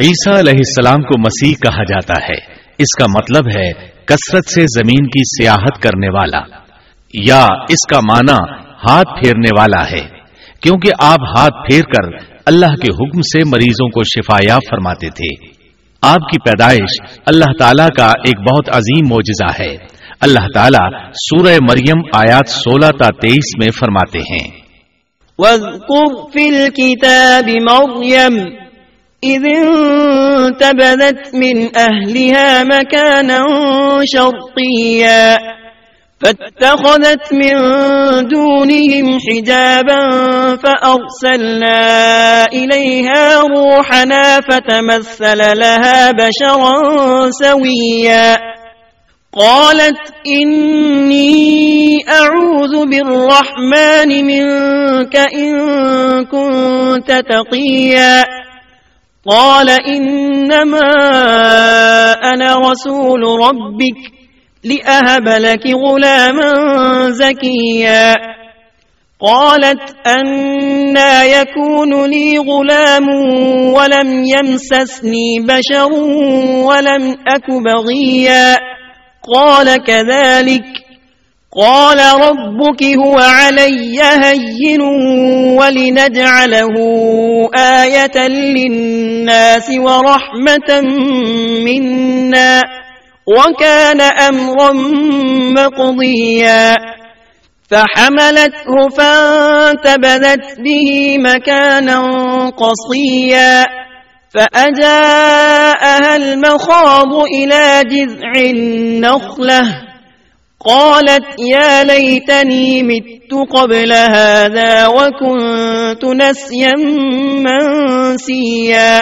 عیسیٰ علیہ السلام کو مسیح کہا جاتا ہے۔ اس کا مطلب ہے کثرت سے زمین کی سیاحت کرنے والا۔ یا اس کا معنی ہاتھ پھیرنے والا ہے۔ کیونکہ آپ ہاتھ پھیر کر اللہ کے حکم سے مریضوں کو شفایا فرماتے تھے۔ آپ کی پیدائش اللہ تعالیٰ کا ایک بہت عظیم معجزہ ہے۔ اللہ تعالیٰ سورہ مریم آیات سولہ تا تیئیس میں فرماتے ہیں۔ وَاذْكُرْ فِي الْكِتَابِ مَرْيَمْ إِذِ انْتَبَذَتْ مِنْ أَهْلِهَا مَكَانًا شَرْقِيًّا، فاتخذت من دونهم حجابا فأرسلنا إليها روحنا فتمثل لها بشرا سويا. قالت إني أعوذ بالرحمن منك إن كنت تقيا. قال إنما أنا رسول ربك لأهب لك غلاما زكيا. قالت أنا يكون لي غلام ولم يمسسني بشر ولم أك بغيا. قال كذلك. قال ربك هو علي هين ولنجعله آية للناس ورحمة منا وكان أمرا مقضيا فحملته فانتبذت به مكانا قصيا فأجاءها المخاض إلى جذع النخلة قالت يا ليتني مت قبل هذا وكنت نسيا منسيا۔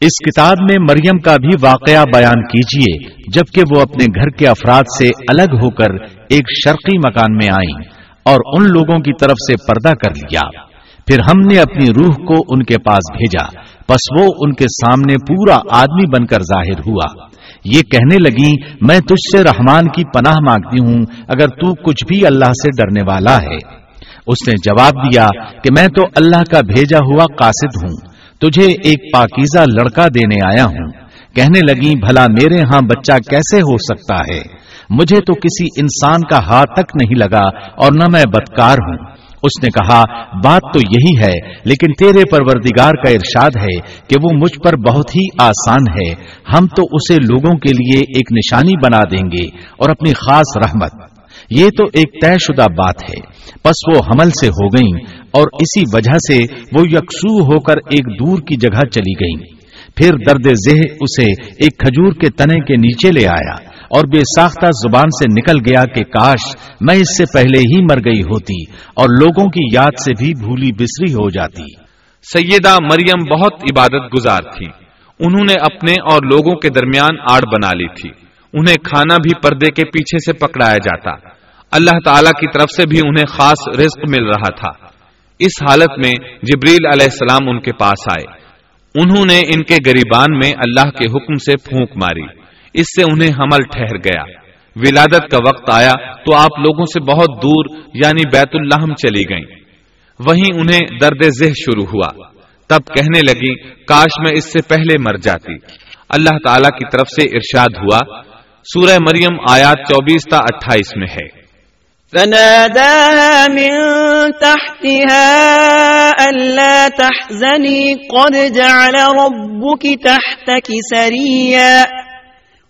اس کتاب میں مریم کا بھی واقعہ بیان کیجیے جبکہ وہ اپنے گھر کے افراد سے الگ ہو کر ایک شرقی مکان میں آئیں اور ان لوگوں کی طرف سے پردہ کر لیا۔ پھر ہم نے اپنی روح کو ان کے پاس بھیجا، پس وہ ان کے سامنے پورا آدمی بن کر ظاہر ہوا۔ یہ کہنے لگی میں تجھ سے رحمان کی پناہ مانگتی ہوں، اگر تو کچھ بھی اللہ سے ڈرنے والا ہے۔ اس نے جواب دیا کہ میں تو اللہ کا بھیجا ہوا قاصد ہوں، تجھے ایک پاکیزہ لڑکا دینے آیا ہوں۔ کہنے لگی بھلا میرے ہاں بچہ کیسے ہو سکتا ہے؟ مجھے تو کسی انسان کا ہاتھ تک نہیں لگا اور نہ میں بدکار ہوں۔ اس نے کہا، بات تو یہی ہے، لیکن تیرے پروردگار کا ارشاد ہے کہ وہ مجھ پر بہت ہی آسان ہے۔ ہم تو اسے لوگوں کے لیے ایک نشانی بنا دیں گے اور اپنی خاص رحمت۔ یہ تو ایک طے شدہ بات ہے۔ پس وہ حمل سے ہو گئیں اور اسی وجہ سے وہ یکسو ہو کر ایک دور کی جگہ چلی گئیں۔ پھر درد ذہ اسے ایک کھجور کے تنے کے نیچے لے آیا۔ اور بے ساختہ زبان سے نکل گیا کہ کاش میں اس سے پہلے ہی مر گئی ہوتی اور لوگوں کی یاد سے بھی بھولی بسری ہو جاتی۔ سیدہ مریم بہت عبادت گزار تھی انہوں نے اپنے اور لوگوں کے درمیان آڑ بنا لی تھی۔ انہیں کھانا بھی پردے کے پیچھے سے پکڑایا جاتا۔ اللہ تعالی کی طرف سے بھی انہیں خاص رزق مل رہا تھا۔ اس حالت میں جبریل علیہ السلام ان کے پاس آئے۔ انہوں نے ان کے گریبان میں اللہ کے حکم سے پھونک ماری۔ اس سے انہیں حمل ٹھہر گیا۔ ولادت کا وقت آیا تو آپ لوگوں سے بہت دور یعنی بیت اللہ چلی گئیں۔ وہیں انہیں درد ذہ شروع ہوا۔ تب کہنے لگی، کاش میں اس سے پہلے مر جاتی۔ اللہ تعالی کی طرف سے ارشاد ہوا، سورہ مریم آیات چوبیس تا اٹھائیس میں ہے۔ فناداها من تحتها ألا تحزني، قد جعل ربك تحتك سريا۔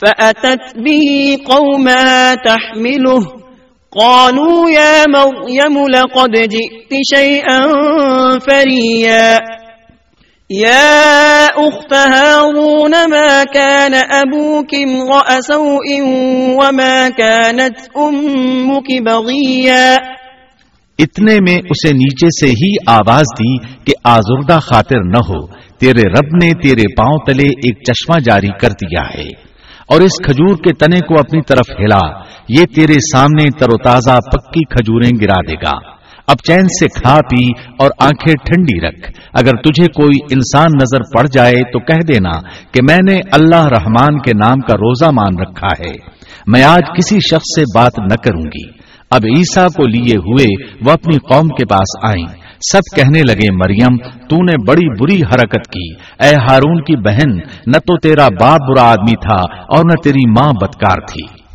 فأتت به قوما تحمله. قالوا يا مريم لقد جئت شيئا فريا. يا أخت هارون، ما كان أبوك امرأ سوء وما كانت أمك بغيا؟ اتنے میں اسے نیچے سے ہی آواز دی کہ آزردہ خاطر نہ ہو، تیرے رب نے تیرے پاؤں تلے ایک چشمہ جاری کر دیا ہے۔ اور اس کھجور کے تنے کو اپنی طرف ہلا، یہ تیرے سامنے تر و تازہ پکی کھجوریں گرا دے گا۔ اب چین سے کھا پی اور آنکھیں ٹھنڈی رکھ۔ اگر تجھے کوئی انسان نظر پڑ جائے تو کہہ دینا کہ میں نے اللہ رحمان کے نام کا روزہ مان رکھا ہے۔ میں آج کسی شخص سے بات نہ کروں گی۔ اب عیسا کو لیے ہوئے وہ اپنی قوم کے پاس آئیں۔ سب کہنے لگے مریم تو نے بڑی بری حرکت کی۔ اے ہارون کی بہن، نہ تو تیرا باپ برا آدمی تھا اور نہ تیری ماں بدکار تھی۔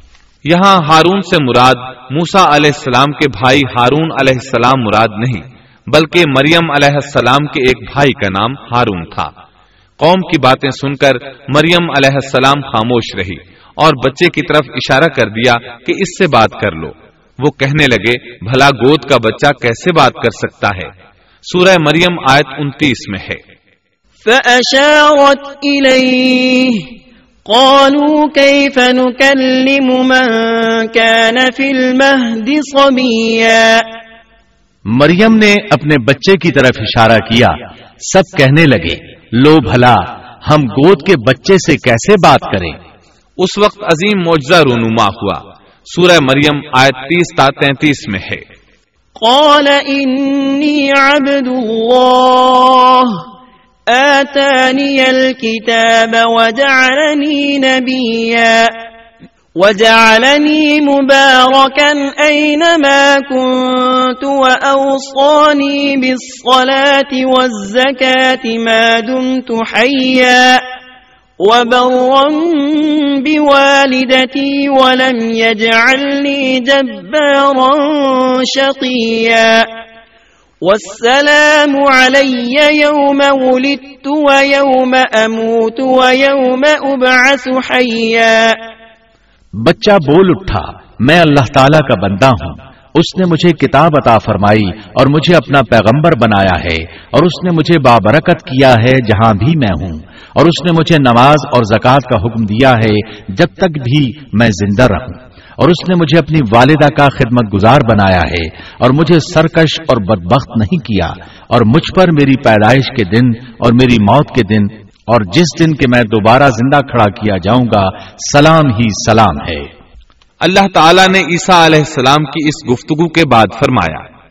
یہاں ہارون سے مراد موسا علیہ السلام کے بھائی ہارون علیہ السلام مراد نہیں، بلکہ مریم علیہ السلام کے ایک بھائی کا نام ہارون تھا۔ قوم کی باتیں سن کر مریم علیہ السلام خاموش رہی اور بچے کی طرف اشارہ کر دیا کہ اس سے بات کر لو۔ وہ کہنے لگے بھلا گود کا بچہ کیسے بات کر سکتا ہے؟ سورہ مریم آیت انتیس میں ہے۔ فأشارت إليه قالوا كيف نكلم من كان في المهد صبيا۔ مریم نے اپنے بچے کی طرف اشارہ کیا۔ سب کہنے لگے لو بھلا ہم گود کے بچے سے کیسے بات کریں؟ اس وقت عظیم معجزہ رونما ہوا۔ سورہ مریم آیت تیس تا تینتیس میں ہے۔ قال انی عبد اللہ آتانی الكتاب وجعلنی نبیا وجعلني مباركا أينما كنت، وأوصاني بالصلاة والزكاة ما دمت حيا۔ وبرا بوالدتي ولم يجعلني جبارا شقيا والسلام علي يوم ولدت ويوم أموت ويوم أبعث حيا بچہ بول اٹھا، میں اللہ تعالیٰ کا بندہ ہوں۔ اس نے مجھے کتاب عطا فرمائی اور مجھے اپنا پیغمبر بنایا ہے اور اس نے مجھے بابرکت کیا ہے جہاں بھی میں ہوں۔ اور اس نے مجھے نماز اور زکوٰۃ کا حکم دیا ہے جب تک بھی میں زندہ رہوں۔ اور اس نے مجھے اپنی والدہ کا خدمت گزار بنایا ہے اور مجھے سرکش اور بدبخت نہیں کیا۔ اور مجھ پر میری پیدائش کے دن اور میری موت کے دن اور جس دن کے میں دوبارہ زندہ کھڑا کیا جاؤں گا، سلام ہی سلام ہے۔ اللہ تعالیٰ نے عیسیٰ علیہ السلام کی اس گفتگو کے بعد فرمایا۔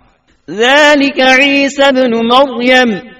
ذلك عيسى بن مريم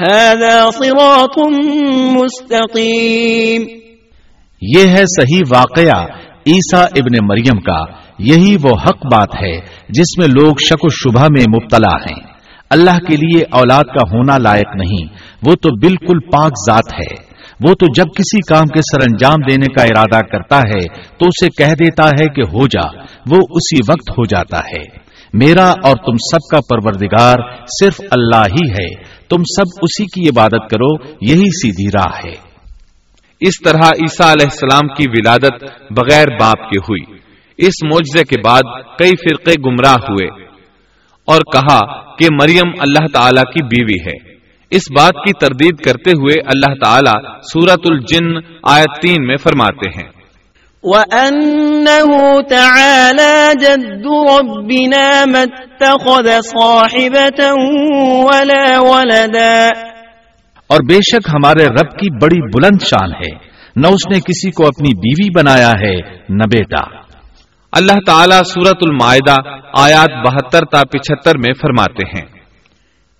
هذا صراط مستقیم یہ ہے صحیح واقعہ عیسا ابن مریم کا، یہی وہ حق بات ہے جس میں لوگ شک و شبہ میں مبتلا ہیں۔ اللہ کے لیے اولاد کا ہونا لائق نہیں، وہ تو بالکل پاک ذات ہے۔ وہ تو جب کسی کام کے سر انجام دینے کا ارادہ کرتا ہے تو اسے کہہ دیتا ہے کہ ہو جا، وہ اسی وقت ہو جاتا ہے۔ میرا اور تم سب کا پروردگار صرف اللہ ہی ہے۔ تم سب اسی کی عبادت کرو، یہی سیدھی راہ ہے۔ اس طرح عیسیٰ علیہ السلام کی ولادت بغیر باپ کے ہوئی۔ اس معجزے کے بعد کئی فرقے گمراہ ہوئے اور کہا کہ مریم اللہ تعالی کی بیوی ہے۔ اس بات کی تردید کرتے ہوئے اللہ تعالی سورت الجن آیت تین میں فرماتے ہیں۔ وَأَنَّهُ تَعَالَى جَدُّ رَبِّنَا مَا اتَّخَذَ صَاحِبَةً وَلَا وَلَدًا اور بے شک ہمارے رب کی بڑی بلند شان ہے۔ نہ اس نے کسی کو اپنی بیوی بنایا ہے، نہ بیٹا۔ اللہ تعالیٰ سورت المائدہ آیات بہتر تا پچہتر میں فرماتے ہیں۔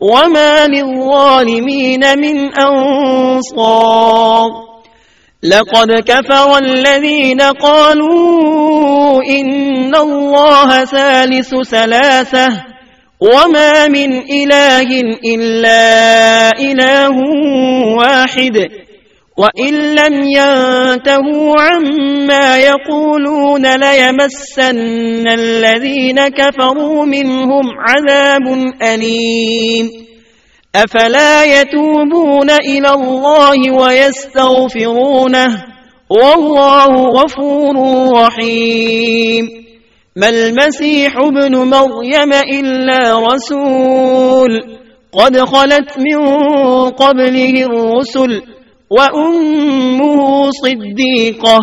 وما للظالمين من أنصار لقد كفر الذين قالوا إن الله ثالث ثلاثة وما من إله إلا إله واحد وإن لم ينتهوا عما يقولون ليمسن الذين كفروا منهم عذاب أليم أفلا يتوبون إلى الله ويستغفرونه والله غفور رحيم ما المسيح ابن مريم إلا رسول قد خلت من قبله الرسل وأمه صديقة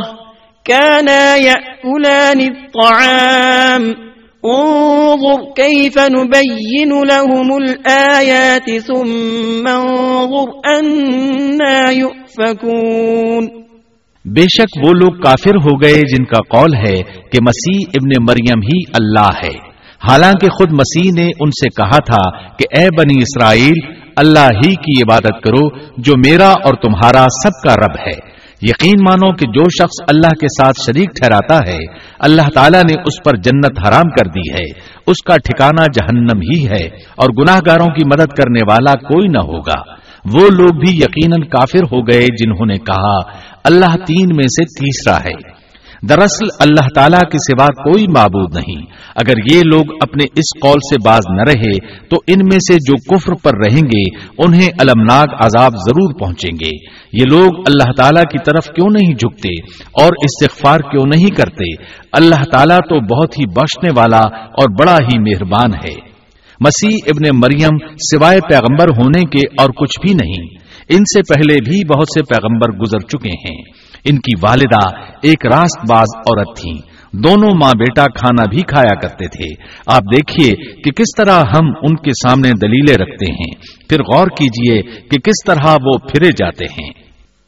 كانا يأكلان الطعام. انظر كيف نبين لهم الآيات ثم انظر أنا يؤفكون. بے شک وہ لوگ کافر ہو گئے جن کا قول ہے کہ مسیح ابن مریم ہی اللہ ہے۔ حالانکہ خود مسیح نے ان سے کہا تھا کہ اے بنی اسرائیل اللہ ہی کی عبادت کرو جو میرا اور تمہارا سب کا رب ہے۔ یقین مانو کہ جو شخص اللہ کے ساتھ شریک ٹھہراتا ہے، اللہ تعالیٰ نے اس پر جنت حرام کر دی ہے۔ اس کا ٹھکانہ جہنم ہی ہے اور گناہ گاروں کی مدد کرنے والا کوئی نہ ہوگا۔ وہ لوگ بھی یقیناً کافر ہو گئے جنہوں نے کہا، اللہ تین میں سے تیسرا ہے۔ دراصل اللہ تعالیٰ کے سوا کوئی معبود نہیں۔ اگر یہ لوگ اپنے اس قول سے باز نہ رہے، تو ان میں سے جو کفر پر رہیں گے، انہیں المناک عذاب ضرور پہنچیں گے۔ یہ لوگ اللہ تعالیٰ کی طرف کیوں نہیں جھکتے اور استغفار کیوں نہیں کرتے؟ اللہ تعالیٰ تو بہت ہی بخشنے والا اور بڑا ہی مہربان ہے۔ مسیح ابن مریم سوائے پیغمبر ہونے کے اور کچھ بھی نہیں، ان سے پہلے بھی بہت سے پیغمبر گزر چکے ہیں۔ ان کی والدہ ایک راست باز عورت تھی دونوں ماں بیٹا کھانا بھی کھایا کرتے تھے۔ آپ دیکھیے کہ کس طرح ہم ان کے سامنے دلیلیں رکھتے ہیں۔ پھر غور کیجیے کہ کس طرح وہ پھرے جاتے ہیں۔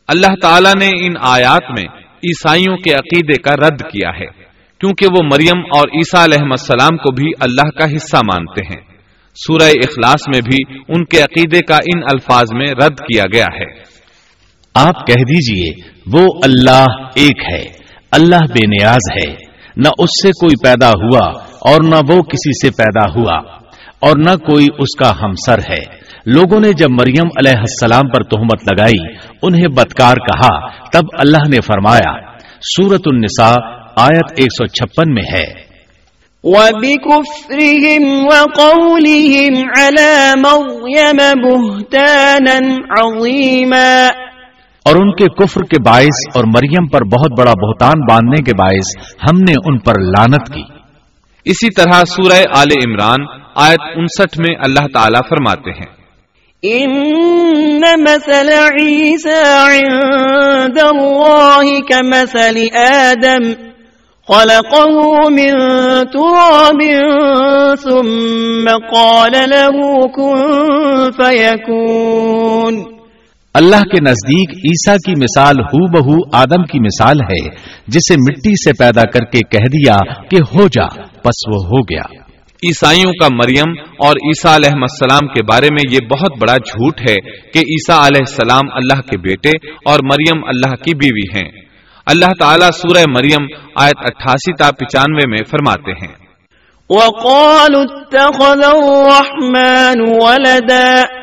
اللہ تعالیٰ نے ان آیات میں عیسائیوں کے عقیدے کا رد کیا ہے۔ کیونکہ وہ مریم اور عیسیٰ علیہ السلام کو بھی اللہ کا حصہ مانتے ہیں۔ سورہ اخلاص میں بھی ان کے عقیدے کا ان الفاظ میں رد کیا گیا ہے۔ آپ کہہ دیجیے، وہ اللہ ایک ہے، اللہ بے نیاز ہے۔ نہ اس سے کوئی پیدا ہوا اور نہ وہ کسی سے پیدا ہوا، اور نہ کوئی اس کا ہمسر ہے۔ لوگوں نے جب مریم علیہ السلام پر تہمت لگائی، انہیں بدکار کہا، تب اللہ نے فرمایا سورت النساء آیت 156 میں ہے۔ وبكفرهم وقولهم على مريم بهتانا عظيما۔ اور ان کے کفر کے باعث اور مریم پر بہت بڑا بہتان باندھنے کے باعث ہم نے ان پر لانت کی۔ اسی طرح سورہ آل عمران آیت انسٹھ میں اللہ تعالیٰ فرماتے ہیں۔ ان مثل عند كمثل آدم خلقه من تراب ثم قال له كن فيكون۔ اللہ کے نزدیک عیسا کی مثال ہو بہو آدم کی مثال ہے جسے مٹی سے پیدا کر کے کہہ دیا کہ ہو جا پس وہ ہو گیا۔ عیسائیوں کا مریم اور عیسیٰ علیہ السلام کے بارے میں یہ بہت بڑا جھوٹ ہے کہ عیسیٰ علیہ السلام اللہ کے بیٹے اور مریم اللہ کی بیوی ہیں۔ اللہ تعالیٰ سورہ مریم آیت اٹھاسی تا پچانوے میں فرماتے ہیں۔ وقالوا اتخذ الرحمن ولدا۔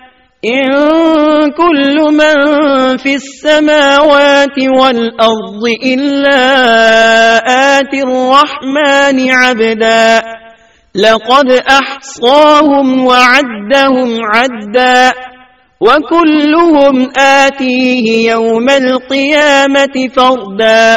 ان كل من في السماوات والارض الا اتي الرحمن عبدا لقد احصاهم وعدهم عدا وكلهم آتيه يوم القيامة فردا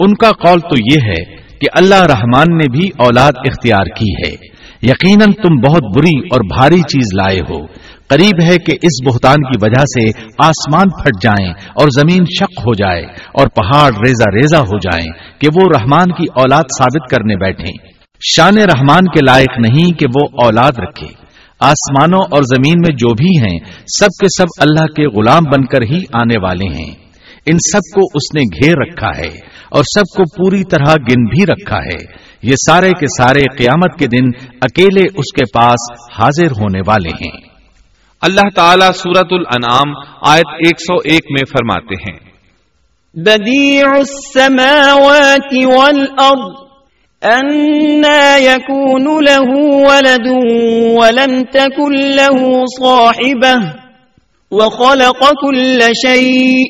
ان کا قول تو یہ ہے کہ اللہ رحمان نے بھی اولاد اختیار کی ہے۔ یقیناً تم بہت بری اور بھاری چیز لائے ہو۔ قریب ہے کہ اس بہتان کی وجہ سے آسمان پھٹ جائیں اور زمین شق ہو جائے اور پہاڑ ریزا ریزا ہو جائیں کہ وہ رحمان کی اولاد ثابت کرنے بیٹھیں۔ شان رحمان کے لائق نہیں کہ وہ اولاد رکھے۔ آسمانوں اور زمین میں جو بھی ہیں، سب کے سب اللہ کے غلام بن کر ہی آنے والے ہیں۔ ان سب کو اس نے گھیر رکھا ہے اور سب کو پوری طرح گن بھی رکھا ہے۔ یہ سارے کے سارے قیامت کے دن اکیلے اس کے پاس حاضر ہونے والے ہیں۔ اللہ تعالیٰ سورت الانعام آیت 101 میں فرماتے ہیں۔ بدیع السماوات والارض انا يكون له ولد ولم تكن له صاحبه وخلق كل شيء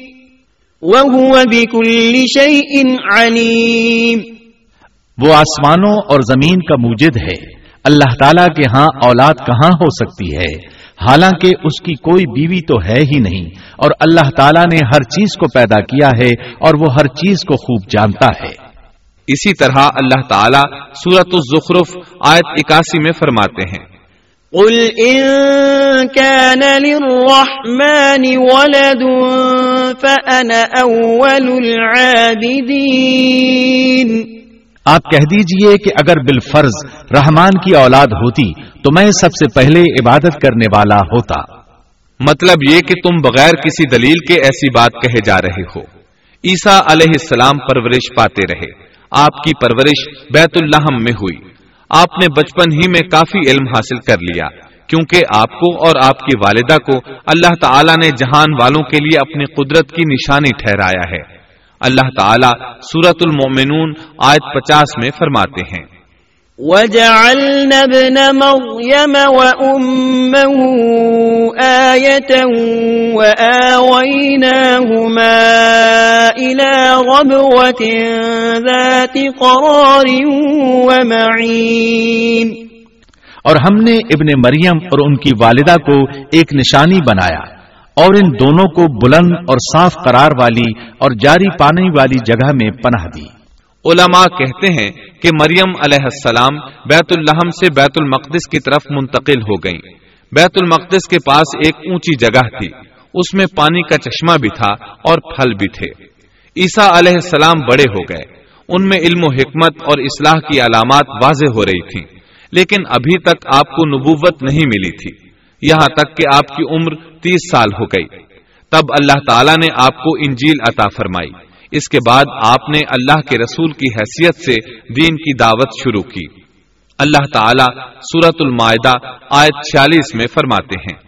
وهو بكل شيء عليم وہ آسمانوں اور زمین کا موجد ہے۔ اللہ تعالیٰ کے ہاں اولاد کہاں ہو سکتی ہے؟ حالانکہ اس کی کوئی بیوی تو ہے ہی نہیں اور اللہ تعالیٰ نے ہر چیز کو پیدا کیا ہے اور وہ ہر چیز کو خوب جانتا ہے۔ اسی طرح اللہ تعالیٰ سورت الزخرف آیت اکاسی میں فرماتے ہیں۔ قل ان كان للرحمن ولد فأنا اول العابدين۔ آپ کہہ دیجیے کہ اگر بالفرض رحمان کی اولاد ہوتی تو میں سب سے پہلے عبادت کرنے والا ہوتا۔ مطلب یہ کہ تم بغیر کسی دلیل کے ایسی بات کہے جا رہے ہو۔ عیسیٰ علیہ السلام پرورش پاتے رہے۔ آپ کی پرورش بیت الحم میں ہوئی۔ آپ نے بچپن ہی میں کافی علم حاصل کر لیا۔ کیونکہ آپ کو اور آپ کی والدہ کو اللہ تعالی نے جہان والوں کے لیے اپنی قدرت کی نشانی ٹھہرایا ہے۔ اللہ تعالیٰ سورت المومنون آیت پچاس میں فرماتے ہیں۔ وَجَعَلْنَا ابْنَ مَرْيَمَ وَأُمَّهُ آيَةً وَآوَيْنَاهُمَا إِلَى رَبْوَةٍ ذَاتِ قَرَارٍ وَمَعِينٍ۔ اور ہم نے ابن مریم اور ان کی والدہ کو ایک نشانی بنایا۔ اور ان دونوں کو بلند اور صاف قرار والی اور جاری پانے والی جگہ میں پناہ دی۔ علماء کہتے ہیں کہ مریم علیہ السلام بیت الحم سے بیت المقدس کی طرف منتقل ہو گئیں۔ بیت المقدس کے پاس ایک اونچی جگہ تھی۔ اس میں پانی کا چشمہ بھی تھا اور پھل بھی تھے۔ عیسیٰ علیہ السلام بڑے ہو گئے۔ ان میں علم و حکمت اور اصلاح کی علامات واضح ہو رہی تھی لیکن ابھی تک آپ کو نبوت نہیں ملی تھی۔ یہاں تک کہ آپ کی عمر تیس سال ہو گئی۔ تب اللہ تعالیٰ نے آپ کو انجیل عطا فرمائی۔ اس کے بعد آپ نے اللہ کے رسول کی حیثیت سے دین کی دعوت شروع کی۔ اللہ تعالیٰ سورت المائدہ آیت چھیالیس میں فرماتے ہیں۔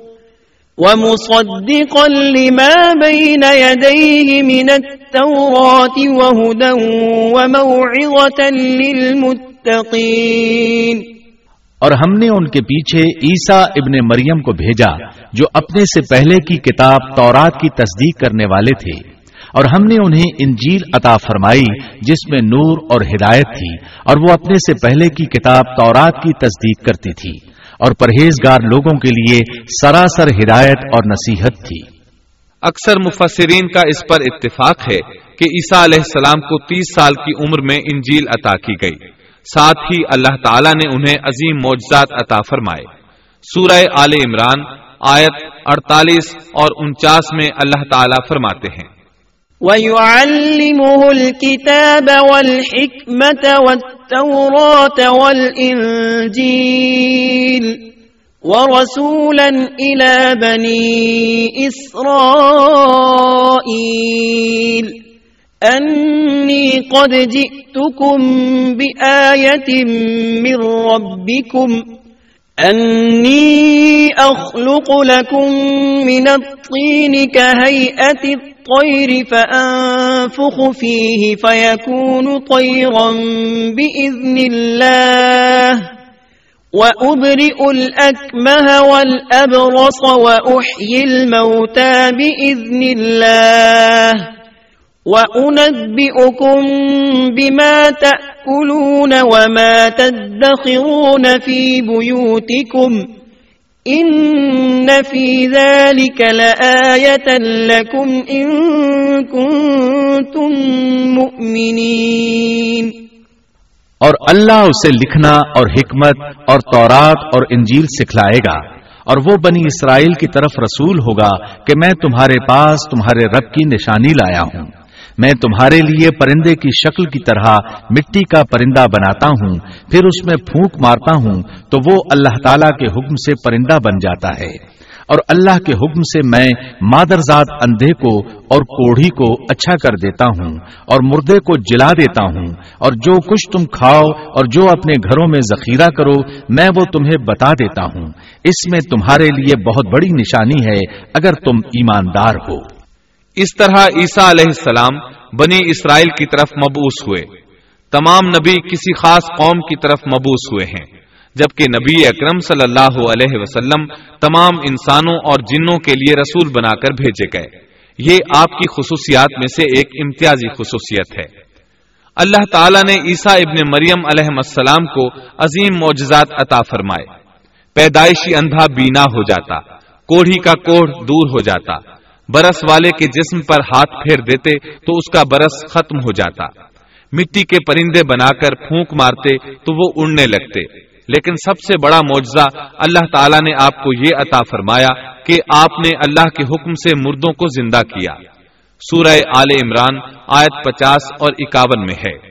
ومصدقا لما بين يديه من التوراة وهدى وموعظة للمتقين. اور ہم نے ان کے پیچھے عیسیٰ ابن مریم کو بھیجا، جو اپنے سے پہلے کی کتاب تورات کی تصدیق کرنے والے تھے۔ اور ہم نے انہیں انجیل عطا فرمائی، جس میں نور اور ہدایت تھی، اور وہ اپنے سے پہلے کی کتاب تورات کی تصدیق کرتی تھی۔ اور پرہیزگار لوگوں کے لیے سراسر ہدایت اور نصیحت تھی۔ اکثر مفسرین کا اس پر اتفاق ہے کہ عیسیٰ علیہ السلام کو تیس سال کی عمر میں انجیل عطا کی گئی۔ ساتھ ہی اللہ تعالیٰ نے انہیں عظیم معجزات عطا فرمائے۔ سورہ آل عمران آیت اڑتالیس اور انچاس میں اللہ تعالیٰ فرماتے ہیں۔ وَيُعَلِّمُهُ الْكِتَابَ وَالْحِكْمَةَ وَالتَّوْرَاةَ وَالْإِنْجِيلَ وَرَسُولًا إِلَى بَنِي إِسْرَائِيلَ أَنِّي قَدْ جِئْتُكُمْ بِآيَةٍ مِّن رَّبِّكُمْ أَنِّي أَخْلُقُ لَكُم مِّنَ الطِّينِ كَهَيْئَةِ الطير فأنفخ فيه فيكون طيرا بإذن الله وأبرئ الأكمه والأبرص وأحيي الموتى بإذن الله وَأُنَبِّئُكُم بِمَا تَأْكُلُونَ وَمَا تَدَّخِرُونَ فِي بُيُوتِكُمْ إِنَّ فِي ذَلِكَ لَآيَةً لَكُمْ إِن كُنتُم مُؤْمِنِينَ اور اللہ اسے لکھنا اور حکمت اور تورات اور انجیل سکھلائے گا اور وہ بنی اسرائیل کی طرف رسول ہوگا کہ میں تمہارے پاس تمہارے رب کی نشانی لایا ہوں۔ میں تمہارے لیے پرندے کی شکل کی طرح مٹی کا پرندہ بناتا ہوں، پھر اس میں پھونک مارتا ہوں، تو وہ اللہ تعالی کے حکم سے پرندہ بن جاتا ہے۔ اور اللہ کے حکم سے میں مادرزاد اندھے کو اور کوڑھی کو اچھا کر دیتا ہوں اور مردے کو جلا دیتا ہوں۔ اور جو کچھ تم کھاؤ اور جو اپنے گھروں میں ذخیرہ کرو، میں وہ تمہیں بتا دیتا ہوں۔ اس میں تمہارے لیے بہت بڑی نشانی ہے اگر تم ایماندار ہو۔ اس طرح عیسیٰ علیہ السلام بنی اسرائیل کی طرف مبوس ہوئے۔ تمام نبی کسی خاص قوم کی طرف مبوس ہوئے ہیں، جبکہ نبی اکرم صلی اللہ علیہ وسلم تمام انسانوں اور جنوں کے لیے رسول بنا کر بھیجے گئے۔ یہ آپ کی خصوصیات میں سے ایک امتیازی خصوصیت ہے۔ اللہ تعالیٰ نے عیسیٰ ابن مریم علیہ السلام کو عظیم معجزات عطا فرمائے۔ پیدائشی اندھا بینا ہو جاتا، کوڑھی کا کوڑ دور ہو جاتا۔ برس والے کے جسم پر ہاتھ پھیر دیتے تو اس کا برس ختم ہو جاتا۔ مٹی کے پرندے بنا کر پھونک مارتے تو وہ اڑنے لگتے۔ لیکن سب سے بڑا معجزہ اللہ تعالیٰ نے آپ کو یہ عطا فرمایا کہ آپ نے اللہ کے حکم سے مردوں کو زندہ کیا۔ سورہ آل عمران آیت پچاس اور اکاون میں ہے۔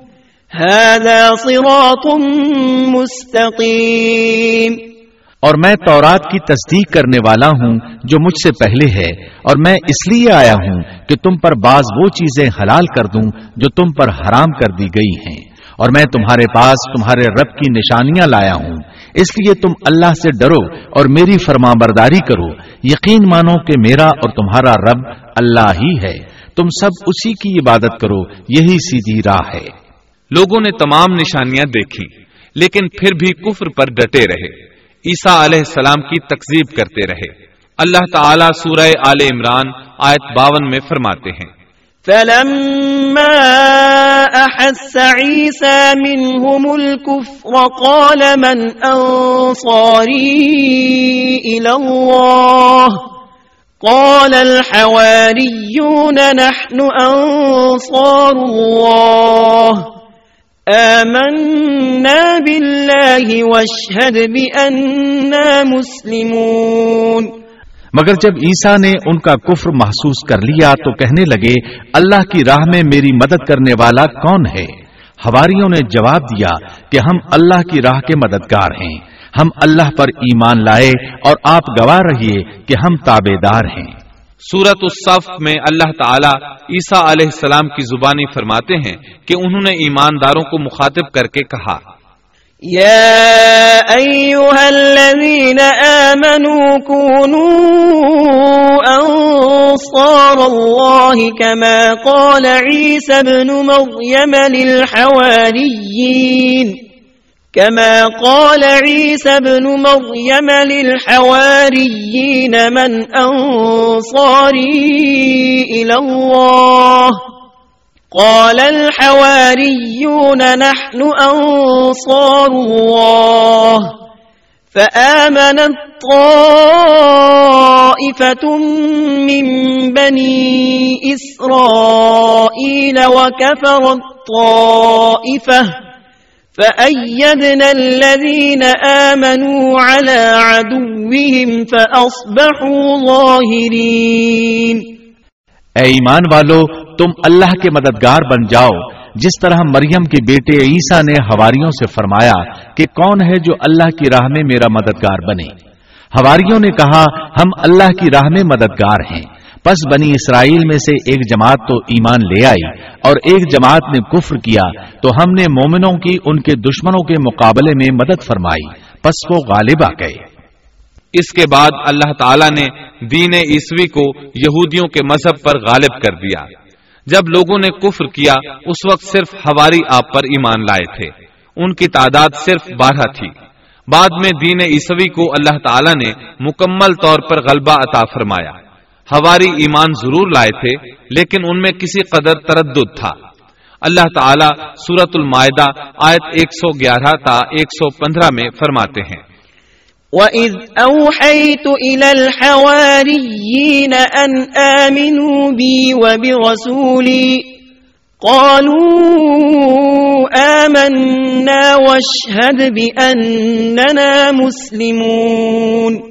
صراط مستقیم اور میں تورات کی تصدیق کرنے والا ہوں جو مجھ سے پہلے ہے، اور میں اس لیے آیا ہوں کہ تم پر بعض وہ چیزیں حلال کر دوں جو تم پر حرام کر دی گئی ہیں۔ اور میں تمہارے پاس تمہارے رب کی نشانیاں لایا ہوں۔ اس لیے تم اللہ سے ڈرو اور میری فرما برداری کرو۔ یقین مانو کہ میرا اور تمہارا رب اللہ ہی ہے۔ تم سب اسی کی عبادت کرو، یہی سیدھی راہ ہے۔ لوگوں نے تمام نشانیاں دیکھی لیکن پھر بھی کفر پر ڈٹے رہے۔ عیسیٰ علیہ السلام کی تقزیب کرتے رہے۔ اللہ تعالیٰ سورہ آل عمران آیت باون میں فرماتے ہیں۔ فلما أحس عيسى منهم الكفر قال من أنصاري إلى الله؟ قال الحواريون نحن أنصار الله۔ آمنا بالله واشهد بأننا مسلمون. مگر جب عیسیٰ نے ان کا کفر محسوس کر لیا تو کہنے لگے، اللہ کی راہ میں میری مدد کرنے والا کون ہے؟ ہواریوں نے جواب دیا کہ ہم اللہ کی راہ کے مددگار ہیں۔ ہم اللہ پر ایمان لائے اور آپ گواہ رہیے کہ ہم تابے دار ہیں۔ سورت الصف میں اللہ تعالیٰ عیسیٰ علیہ السلام کی زبانی فرماتے ہیں کہ انہوں نے ایمانداروں کو مخاطب کر کے کہا۔ يا أيها الذين آمنوا كونوا أنصار الله كما قال عيسى بن مريم للحواريين كما قال عيسى بن مريم للحواريين من أنصاري إلى الله قال الحواريون نحن أنصار الله فآمنت طائفة من بني إسرائيل وكفرت طائفة فأيدنا الذين آمنوا على عدوهم فأصبحوا ظاهرين اے ایمان والو، تم اللہ کے مددگار بن جاؤ، جس طرح مریم کے بیٹے عیسیٰ نے ہواریوں سے فرمایا کہ کون ہے جو اللہ کی راہ میں میرا مددگار بنے۔ ہواریوں نے کہا، ہم اللہ کی راہ میں مددگار ہیں۔ پس بنی اسرائیل میں سے ایک جماعت تو ایمان لے آئی اور ایک جماعت نے کفر کیا تو ہم نے مومنوں کی ان کے دشمنوں کے مقابلے میں مدد فرمائی، پس وہ غالب آ گئے۔ اس کے بعد اللہ تعالی نے دین عیسوی کو یہودیوں کے مذہب پر غالب کر دیا۔ جب لوگوں نے کفر کیا، اس وقت صرف ہواری آپ پر ایمان لائے تھے۔ ان کی تعداد صرف بارہ تھی۔ بعد میں دین عیسوی کو اللہ تعالی نے مکمل طور پر غلبہ عطا فرمایا۔ ہواری ایمان ضرور لائے تھے، لیکن ان میں کسی قدر تردد تھا۔ اللہ تعالی سورت المائدہ آیت 111 تا 115 میں فرماتے ہیں۔ وَإِذْ أَوْحَيْتُ إِلَى الْحَوَارِيِّينَ أَنْ آمِنُوا بِي وَبِرَسُولِي، قالوا آمنا واشهد بأننا مسلمون۔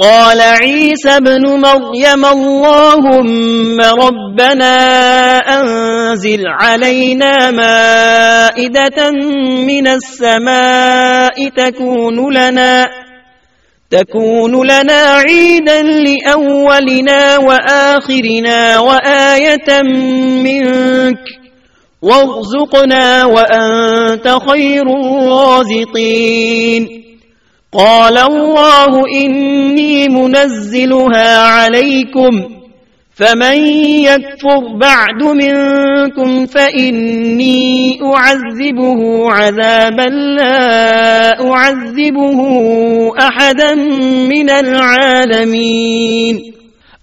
قال عيسى بن مريم اللهم ربنا أنزل علينا مائدة من السماء تكون لنا تكون لنا عيدا لأولنا وآخرنا وآية منك وارزقنا وأنت خير الرازقين قال الله إني منزلها عليكم فمن يكفر بعد منكم فإني أعذبه عذابا لا أعذبه أحدا من العالمين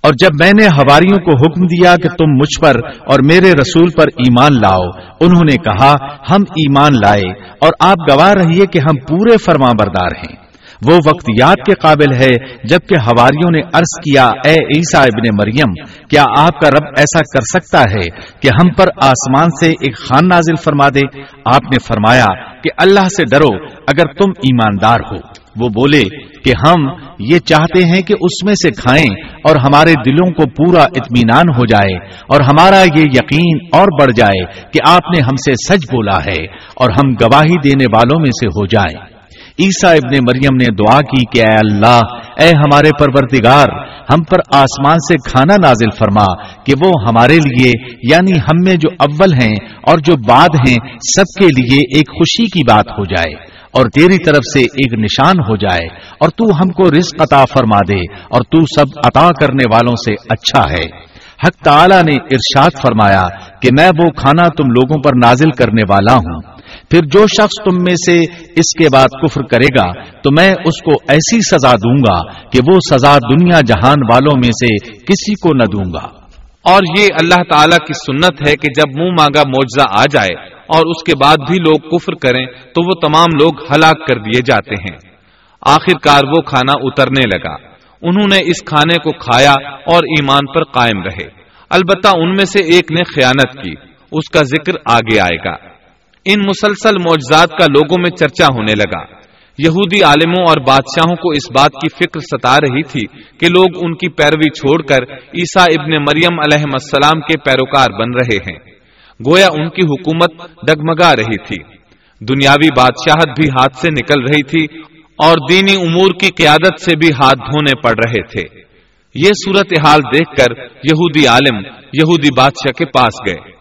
اور جب میں نے ہواریوں کو حکم دیا کہ تم مجھ پر اور میرے رسول پر ایمان لاؤ، انہوں نے کہا، ہم ایمان لائے اور آپ گواہ رہیے کہ ہم پورے فرما بردار ہیں۔ وہ وقت یاد کے قابل ہے جبکہ ہواریوں نے عرض کیا، اے عیسا ابن مریم، کیا آپ کا رب ایسا کر سکتا ہے کہ ہم پر آسمان سے ایک خان نازل فرما دے؟ آپ نے فرمایا کہ اللہ سے ڈرو اگر تم ایماندار ہو۔ وہ بولے کہ ہم یہ چاہتے ہیں کہ اس میں سے کھائیں اور ہمارے دلوں کو پورا اطمینان ہو جائے اور ہمارا یہ یقین اور بڑھ جائے کہ آپ نے ہم سے سچ بولا ہے اور ہم گواہی دینے والوں میں سے ہو جائیں۔ عیسا ابن مریم نے دعا کی کہ اے اللہ، اے ہمارے پروردگار، ہم پر آسمان سے کھانا نازل فرما کہ وہ ہمارے لیے یعنی ہم میں جو اول ہیں اور جو بعد ہیں، سب کے لیے ایک خوشی کی بات ہو جائے اور تیری طرف سے ایک نشان ہو جائے اور تو ہم کو رزق عطا فرما دے اور تو سب عطا کرنے والوں سے اچھا ہے۔ حق تعالی نے ارشاد فرمایا کہ میں وہ کھانا تم لوگوں پر نازل کرنے والا ہوں۔ پھر جو شخص تم میں سے اس کے بعد کفر کرے گا، تو میں اس کو ایسی سزا دوں گا کہ وہ سزا دنیا جہان والوں میں سے کسی کو نہ دوں گا۔ اور یہ اللہ تعالی کی سنت ہے کہ جب منہ مانگا معجزہ آ جائے اور اس کے بعد بھی لوگ کفر کریں، تو وہ تمام لوگ ہلاک کر دیے جاتے ہیں۔ آخر کار وہ کھانا اترنے لگا۔ انہوں نے اس کھانے کو کھایا اور ایمان پر قائم رہے۔ البتہ ان میں سے ایک نے خیانت کی، اس کا ذکر آگے آئے گا۔ ان مسلسل معجزات کا لوگوں میں چرچا ہونے لگا۔ یہودی عالموں اور بادشاہوں کو اس بات کی فکر ستا رہی تھی کہ لوگ ان کی پیروی چھوڑ کر عیسا ابن مریم علیہ السلام کے پیروکار بن رہے ہیں۔ گویا ان کی حکومت ڈگمگا رہی تھی۔ دنیاوی بادشاہت بھی ہاتھ سے نکل رہی تھی اور دینی امور کی قیادت سے بھی ہاتھ دھونے پڑ رہے تھے۔ یہ صورت حال دیکھ کر یہودی عالم، یہودی بادشاہ کے پاس گئے۔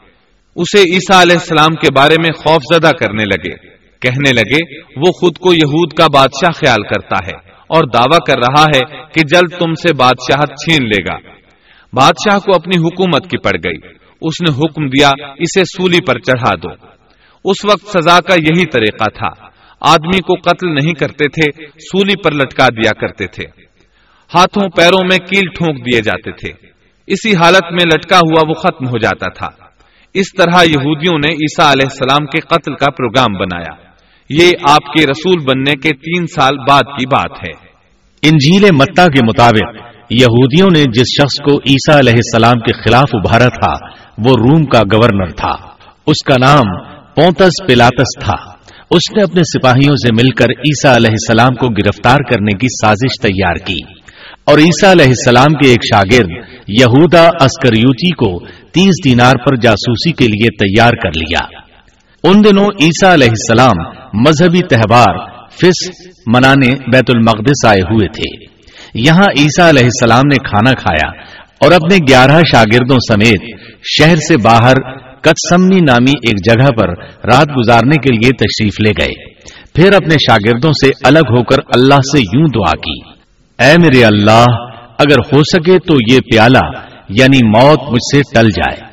اسے عیسا علیہ السلام کے بارے میں خوف زدہ کرنے لگے۔ کہنے لگے، وہ خود کو یہود کا بادشاہ خیال کرتا ہے اور دعویٰ کر رہا ہے کہ جلد تم سے بادشاہت چھین لے گا۔ بادشاہ کو اپنی حکومت کی پڑ گئی۔ اس نے حکم دیا، اسے سولی پر چڑھا دو۔ اس وقت سزا کا یہی طریقہ تھا۔ آدمی کو قتل نہیں کرتے تھے، سولی پر لٹکا دیا کرتے تھے۔ ہاتھوں، پیروں میں کیل ٹھونک دیے جاتے تھے۔ اسی حالت میں لٹکا ہوا وہ ختم ہو جاتا تھا۔ اس طرح یہودیوں نے عیسیٰ علیہ السلام کے قتل کا پروگرام بنایا۔ یہ آپ کے رسول بننے کے تین سال بعد کی بات ہے۔ انجیل متا کے مطابق، یہودیوں نے جس شخص کو عیسیٰ علیہ السلام کے خلاف ابھارا تھا، وہ روم کا گورنر تھا۔ اس کا نام پونتس پلاتس تھا۔ اس نے اپنے سپاہیوں سے مل کر عیسیٰ علیہ السلام کو گرفتار کرنے کی سازش تیار کی۔ اور عیسیٰ علیہ السلام کے ایک شاگرد یہودا اسکریوتی کو تیس دینار پر جاسوسی کے لیے تیار کر لیا۔ ان دنوں عیسیٰ علیہ السلام مذہبی تہوار فس منانے بیت المقدس آئے ہوئے تھے۔ یہاں عیسیٰ علیہ السلام نے کھانا کھایا اور اپنے گیارہ شاگردوں سمیت شہر سے باہر کتسمنی نامی ایک جگہ پر رات گزارنے کے لیے تشریف لے گئے۔ پھر اپنے شاگردوں سے الگ ہو کر اللہ سے یوں دعا کی، اے میرے اللہ اگر ہو سکے تو یہ پیالہ یعنی موت مجھ سے ٹل جائے۔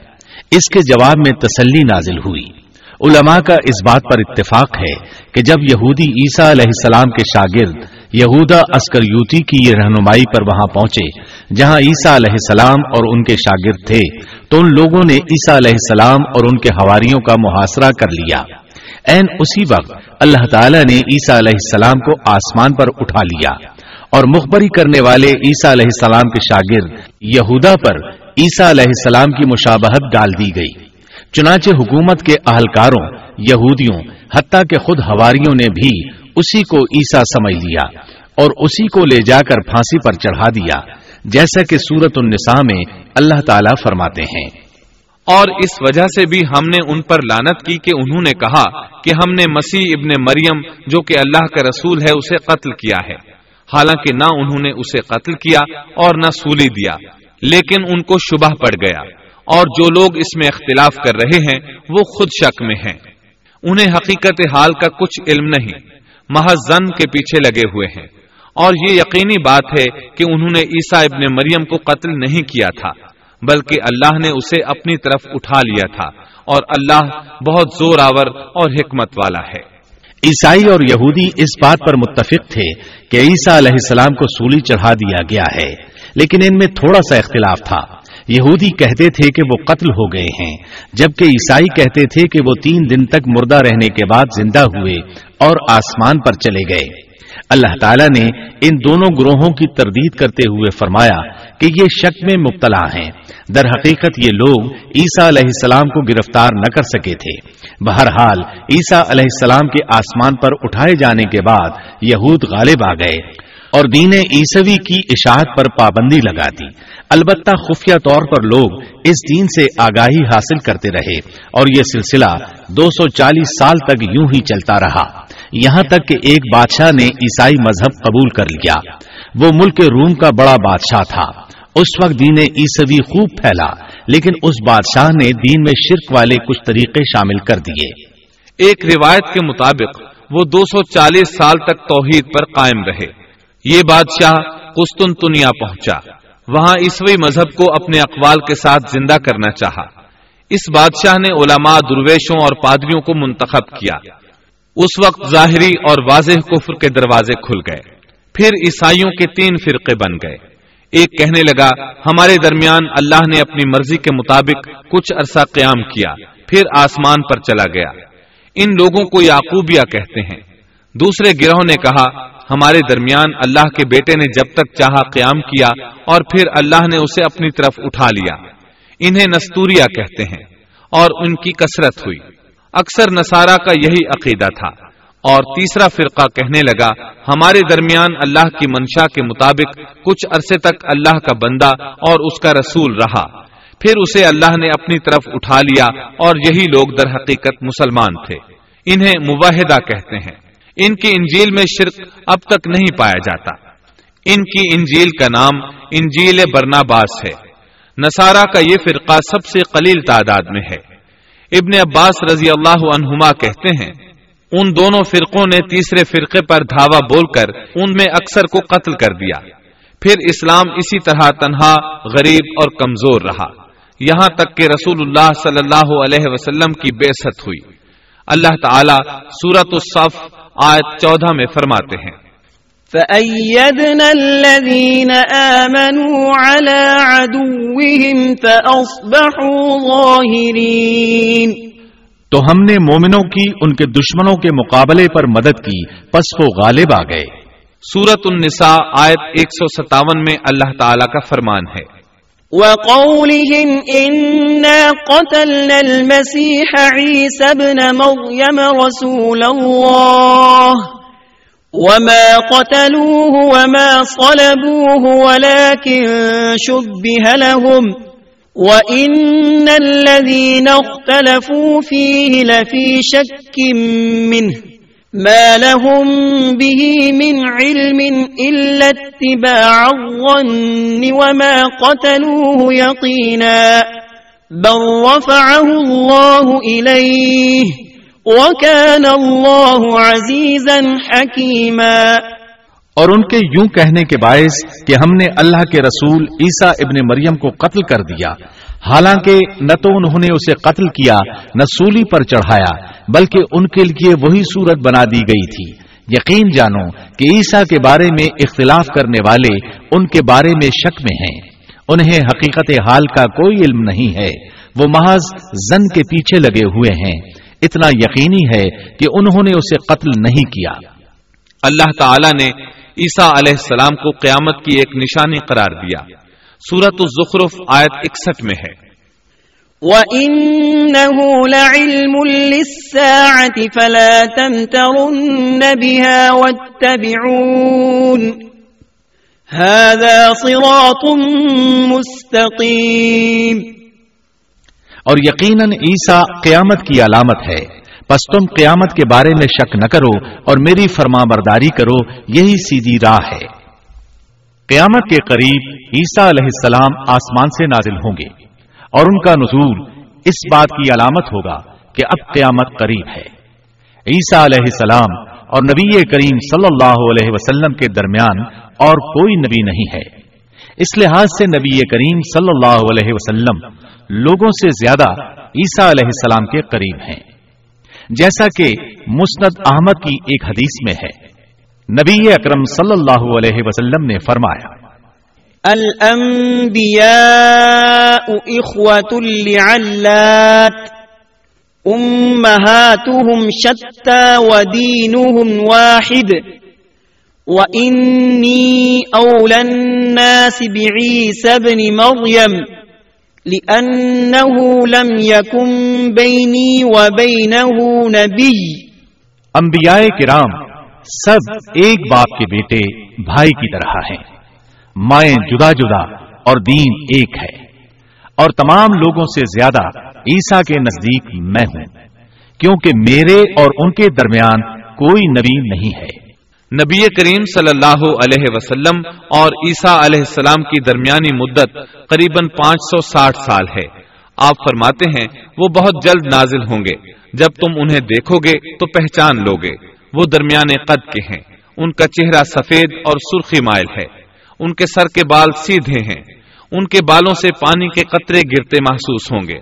اس کے جواب میں تسلی نازل ہوئی۔ علماء کا اس بات پر اتفاق ہے کہ جب یہودی عیسیٰ علیہ السلام کے شاگرد یہودا اسکر یوتی کی یہ رہنمائی پر وہاں پہنچے، جہاں عیسیٰ علیہ السلام اور ان کے شاگرد تھے، تو ان لوگوں نے عیسیٰ علیہ السلام اور ان کے حواریوں کا محاصرہ کر لیا۔ این اسی وقت اللہ تعالی نے عیسیٰ علیہ السلام کو آسمان پر اٹھا لیا۔ اور مخبری کرنے والے عیسیٰ علیہ السلام کے شاگرد یہودا پر عیسیٰ علیہ السلام کی مشابہت ڈال دی گئی۔ چنانچہ حکومت کے اہلکاروں، یہودیوں، حتیٰ کہ خود ہواریوں نے بھی اسی کو عیسا سمجھ لیا اور اسی کو لے جا کر پھانسی پر چڑھا دیا، جیسا کہ سورت النساء میں اللہ تعالیٰ فرماتے ہیں۔ اور اس وجہ سے بھی ہم نے ان پر لانت کی کہ انہوں نے کہا کہ ہم نے مسیح ابن مریم، جو کہ اللہ کا رسول ہے، اسے قتل کیا ہے۔ حالانکہ نہ انہوں نے اسے قتل کیا اور نہ سولی دیا، لیکن ان کو شبہ پڑ گیا۔ اور جو لوگ اس میں اختلاف کر رہے ہیں، وہ خود شک میں ہیں۔ انہیں حقیقت حال کا کچھ علم نہیں، محض زن کے پیچھے لگے ہوئے ہیں۔ اور یہ یقینی بات ہے کہ انہوں نے عیسیٰ ابن مریم کو قتل نہیں کیا تھا، بلکہ اللہ نے اسے اپنی طرف اٹھا لیا تھا۔ اور اللہ بہت زور آور اور حکمت والا ہے۔ عیسائی اور یہودی اس بات پر متفق تھے کہ عیسیٰ علیہ السلام کو سولی چڑھا دیا گیا ہے، لیکن ان میں تھوڑا سا اختلاف تھا۔ یہودی کہتے تھے کہ وہ قتل ہو گئے ہیں، جبکہ عیسائی کہتے تھے کہ وہ تین دن تک مردہ رہنے کے بعد زندہ ہوئے اور آسمان پر چلے گئے۔ اللہ تعالیٰ نے ان دونوں گروہوں کی تردید کرتے ہوئے فرمایا کہ یہ شک میں مبتلا ہیں۔ در حقیقت یہ لوگ عیسیٰ علیہ السلام کو گرفتار نہ کر سکے تھے۔ بہرحال، عیسیٰ علیہ السلام کے آسمان پر اٹھائے جانے کے بعد یہود غالب آ گئے اور دین عیسوی کی اشاعت پر پابندی لگا دی۔ البتہ خفیہ طور پر لوگ اس دین سے آگاہی حاصل کرتے رہے اور یہ سلسلہ دو سو چالیس سال تک یوں ہی چلتا رہا۔ یہاں تک کہ ایک بادشاہ نے عیسائی مذہب قبول کر لیا۔ وہ ملک روم کا بڑا بادشاہ تھا۔ اس وقت دین عیسوی خوب پھیلا، لیکن اس بادشاہ نے دین میں شرک والے کچھ طریقے شامل کر دیے۔ ایک روایت کے مطابق، وہ دو سو چالیس سال تک توحید پر قائم رہے۔ یہ بادشاہ قسطنطنیہ پہنچا۔ وہاں عیسوی مذہب کو اپنے اقوال کے ساتھ زندہ کرنا چاہا۔ اس بادشاہ نے علماء، درویشوں اور پادریوں کو منتخب کیا۔ اس وقت ظاہری اور واضح کفر کے دروازے کھل گئے۔ پھر عیسائیوں کے تین فرقے بن گئے۔ ایک کہنے لگا، ہمارے درمیان اللہ نے اپنی مرضی کے مطابق کچھ عرصہ قیام کیا، پھر آسمان پر چلا گیا۔ ان لوگوں کو یعقوبیہ کہتے ہیں۔ دوسرے گروہ نے کہا، ہمارے درمیان اللہ کے بیٹے نے جب تک چاہا قیام کیا اور پھر اللہ نے اسے اپنی طرف اٹھا لیا۔ انہیں نستوریا کہتے ہیں اور ان کی کثرت ہوئی۔ اکثر نصارہ کا یہی عقیدہ تھا۔ اور تیسرا فرقہ کہنے لگا، ہمارے درمیان اللہ کی منشا کے مطابق کچھ عرصے تک اللہ کا بندہ اور اس کا رسول رہا۔ پھر اسے اللہ نے اپنی طرف اٹھا لیا اور یہی لوگ در حقیقت مسلمان تھے۔ انہیں مواحدہ کہتے ہیں۔ ان کی انجیل میں شرک اب تک نہیں پایا جاتا۔ ان کی انجیل کا نام انجیل برناباس ہے۔ نصارہ کا یہ فرقہ سب سے قلیل تعداد میں ہے۔ ابن عباس رضی اللہ عنہما کہتے ہیں ان دونوں فرقوں نے تیسرے فرقے پر دھاوا بول کر ان میں اکثر کو قتل کر دیا۔ پھر اسلام اسی طرح تنہا، غریب اور کمزور رہا۔ یہاں تک کہ رسول اللہ صلی اللہ علیہ وسلم کی بے ست ہوئی۔ اللہ تعالی سورت الصف آیت چودہ میں فرماتے ہیں۔ فأيدنا الذين آمنوا على عدوهم فأصبحوا ظاهرين۔ تو ہم نے مومنوں کی ان کے دشمنوں کے مقابلے پر مدد کی پس وہ غالب آ گئے۔ سورت النساء آیت 157 میں اللہ تعالی کا فرمان ہے۔ وقولهم إنا قتلنا المسيح عيسى بن مريم رسول الله وما قتلوه وما صلبوه ولكن شبه لهم وإن الذين اختلفوا فيه لفي شك منه ما لهم به من علم إلا اتباع الظن وما قتلوه يقينا بل رفعه الله إليه وكان الله عزيزا حكيما اور ان کے یوں کہنے کے باعث کہ ہم نے اللہ کے رسول عیسیٰ ابن مریم کو قتل کر دیا۔ حالانکہ نہ تو انہوں نے اسے قتل کیا، نہ سولی پر چڑھایا، بلکہ ان کے لیے وہی صورت بنا دی گئی تھی۔ یقین جانو کہ عیسیٰ کے بارے میں اختلاف کرنے والے ان کے بارے میں شک میں ہیں۔ انہیں حقیقت حال کا کوئی علم نہیں ہے۔ وہ محض زن کے پیچھے لگے ہوئے ہیں۔ اتنا یقینی ہے کہ انہوں نے اسے قتل نہیں کیا۔ اللہ تعالی نے عیسیٰ علیہ السلام کو قیامت کی ایک نشانی قرار دیا۔ سورت الزخرف آیت اکسٹھ میں ہے۔ وَإِنَّهُ لَعِلْمٌ لِلسَّاعَةِ فَلَا تَمْتَرُنَّ بِهَا وَاتَّبِعُونَ۔ هَذَا صِرَاطٌ مُسْتَقِيمٌ۔ اور یقیناً عیسیٰ قیامت کی علامت ہے۔ پس تم قیامت کے بارے میں شک نہ کرو اور میری فرما برداری کرو، یہی سیدھی راہ ہے۔ قیامت کے قریب عیسیٰ علیہ السلام آسمان سے نازل ہوں گے اور ان کا نزول اس بات کی علامت ہوگا کہ اب قیامت قریب ہے۔ عیسیٰ علیہ السلام اور نبی کریم صلی اللہ علیہ وسلم کے درمیان اور کوئی نبی نہیں ہے۔ اس لحاظ سے نبی کریم صلی اللہ علیہ وسلم لوگوں سے زیادہ عیسیٰ علیہ السلام کے قریب ہیں۔ جیسا کہ مسند احمد کی ایک حدیث میں ہے۔ نبی اکرم صلی اللہ علیہ وسلم نے فرمایا، الانبیاء اخوة لعلات، امہاتهم شتا ودینهم واحد، وإني أولى الناس بعيسى بن مريم لأنه لم يكن بيني وبينه نبي انبیاء کرام سب ایک باپ کے بیٹے بھائی کی طرح ہیں۔ مائیں جدا جدا اور دین ایک ہے۔ اور تمام لوگوں سے زیادہ عیسیٰ کے نزدیک میں ہوں، کیونکہ میرے اور ان کے درمیان کوئی نبی نہیں ہے۔ نبی کریم صلی اللہ علیہ وسلم اور عیسیٰ علیہ السلام کی درمیانی مدت قریب پانچ سو ساٹھ سال ہے۔ آپ فرماتے ہیں، وہ بہت جلد نازل ہوں گے۔ جب تم انہیں دیکھو گے تو پہچان لو گے۔ وہ درمیان قد کے ہیں۔ ان کا چہرہ سفید اور سرخی مائل ہے۔ ان کے سر کے بال سیدھے ہیں۔ ان کے بالوں سے پانی کے قطرے گرتے محسوس ہوں گے۔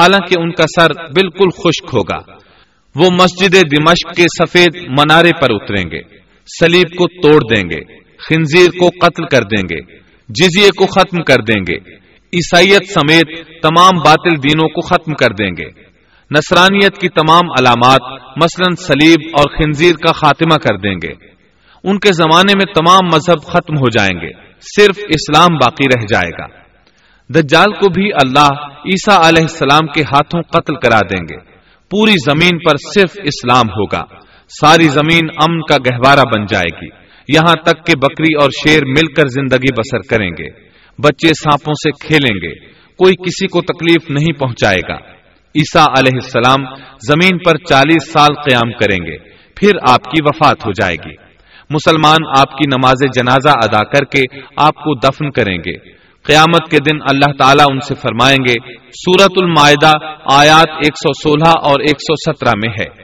حالانکہ ان کا سر بالکل خشک ہوگا۔ وہ مسجد دمشق کے سفید منارے پر اتریں گے۔ سلیب کو توڑ دیں گے، خنزیر کو قتل کر دیں گے، جزیے کو ختم کر دیں گے، عیسائیت سمیت تمام باطل دینوں کو ختم کر دیں گے۔ نصرانیت کی تمام علامات مثلا سلیب اور خنزیر کا خاتمہ کر دیں گے۔ ان کے زمانے میں تمام مذہب ختم ہو جائیں گے، صرف اسلام باقی رہ جائے گا۔ دجال کو بھی اللہ عیسیٰ علیہ السلام کے ہاتھوں قتل کرا دیں گے۔ پوری زمین پر صرف اسلام ہوگا۔ ساری زمین امن کا گہوارہ بن جائے گی۔ یہاں تک کہ بکری اور شیر مل کر زندگی بسر کریں گے۔ بچے سانپوں سے کھیلیں گے۔ کوئی کسی کو تکلیف نہیں پہنچائے گا۔ عیسا علیہ السلام زمین پر چالیس سال قیام کریں گے۔ پھر آپ کی وفات ہو جائے گی۔ مسلمان آپ کی نماز جنازہ ادا کر کے آپ کو دفن کریں گے۔ قیامت کے دن اللہ تعالیٰ ان سے فرمائیں گے سورت المائدہ آیات 116 اور 117 میں ہے۔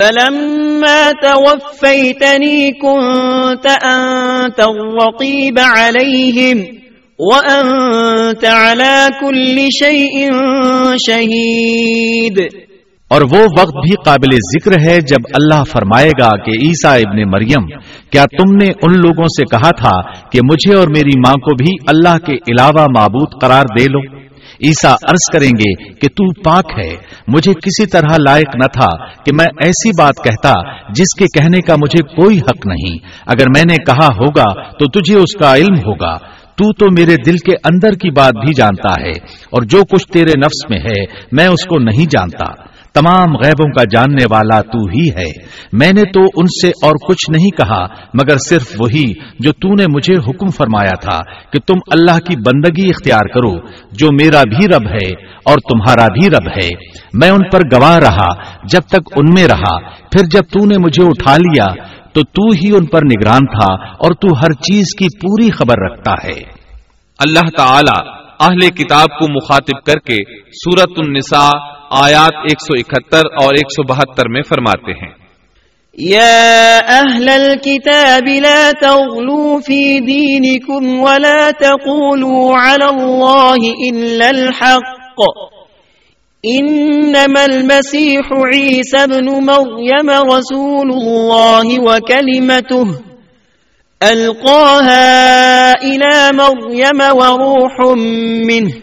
فلما توفيتني كنت أنت الرقيب عليهم وأنت على كل شيء شهيد۔ اور وہ وقت بھی قابل ذکر ہے جب اللہ فرمائے گا کہ عیسیٰ ابن مریم، کیا تم نے ان لوگوں سے کہا تھا کہ مجھے اور میری ماں کو بھی اللہ کے علاوہ معبود قرار دے لو؟ عیسا عرض کریں گے کہ تو پاک ہے، مجھے کسی طرح لائق نہ تھا کہ میں ایسی بات کہتا جس کے کہنے کا مجھے کوئی حق نہیں۔ اگر میں نے کہا ہوگا تو تجھے اس کا علم ہوگا۔ تو تو میرے دل کے اندر کی بات بھی جانتا ہے اور جو کچھ تیرے نفس میں ہے، میں اس کو نہیں جانتا۔ تمام غیبوں کا جاننے والا تو ہی ہے۔ میں نے تو ان سے اور کچھ نہیں کہا، مگر صرف وہی جو تو نے مجھے حکم فرمایا تھا کہ تم اللہ کی بندگی اختیار کرو، جو میرا بھی رب ہے اور تمہارا بھی رب ہے۔ میں ان پر گواہ رہا، جب تک ان میں رہا۔ پھر جب تو نے مجھے اٹھا لیا، تو تو ہی ان پر نگران تھا اور تو ہر چیز کی پوری خبر رکھتا ہے۔ اللہ تعالی اہل کتاب کو مخاطب کر کے سورت النساء آیات 171 اور 172 میں فرماتے ہیں۔ يا أهل الكتاب لا تغلوا في دينكم ولا تقولوا على الله إلا الحق۔ إنما المسيح عيسى بن مريم رسول الله وكلمته ألقاها إلى مريم وروح منه،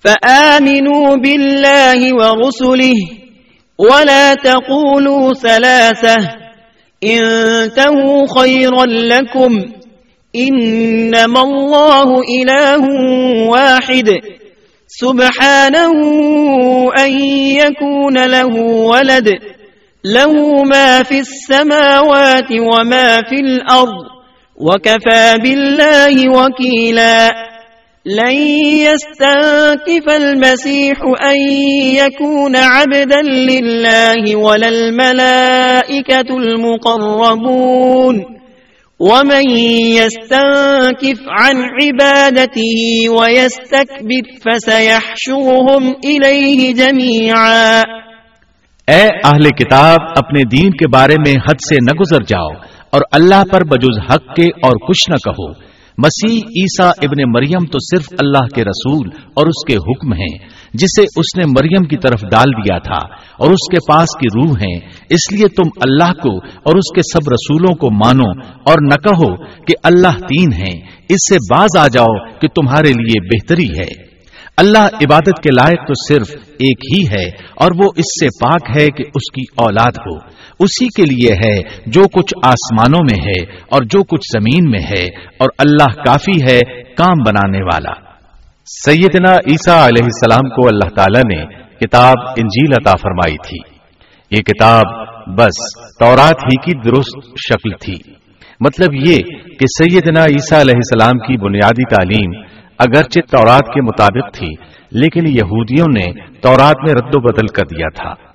فآمنوا بالله ورسله، ولا تقولوا ثلاثة، انتهوا خيرا لكم، إنما الله إله واحد، سبحانه أن يكون له ولد، له ما في السماوات وما في الأرض. وكفى بالله وكيلا لن يستنكف المسيح أن يكون عبدا لله ولا الملائكة المقربون ومن يستنكف عن عبادته ويستكبر فسيحشرهم إليه جميعا اے اہل کتاب، اپنے دین کے بارے میں حد سے نہ گزر جاؤ۔ اور اللہ پر بجز حق کے اور کچھ نہ کہو۔ مسیح عیسیٰ ابن مریم تو صرف اللہ کے رسول اور اس کے حکم ہیں، جسے اس نے مریم کی طرف ڈال دیا تھا اور اس کے پاس کی روح ہیں۔ اس لیے تم اللہ کو اور اس کے سب رسولوں کو مانو اور نہ کہو کہ اللہ تین ہیں۔ اس سے باز آ جاؤ کہ تمہارے لیے بہتری ہے۔ اللہ عبادت کے لائق تو صرف ایک ہی ہے اور وہ اس سے پاک ہے کہ اس کی اولاد ہو۔ اسی کے لیے ہے جو کچھ آسمانوں میں ہے اور جو کچھ زمین میں ہے اور اللہ کافی ہے کام بنانے والا۔ سیدنا عیسیٰ علیہ السلام کو اللہ تعالی نے کتاب انجیل عطا فرمائی تھی۔ یہ کتاب بس تورات ہی کی درست شکل تھی۔ مطلب یہ کہ سیدنا عیسیٰ علیہ السلام کی بنیادی تعلیم اگرچہ تورات کے مطابق تھی، لیکن یہودیوں نے تورات میں رد و بدل کر دیا تھا۔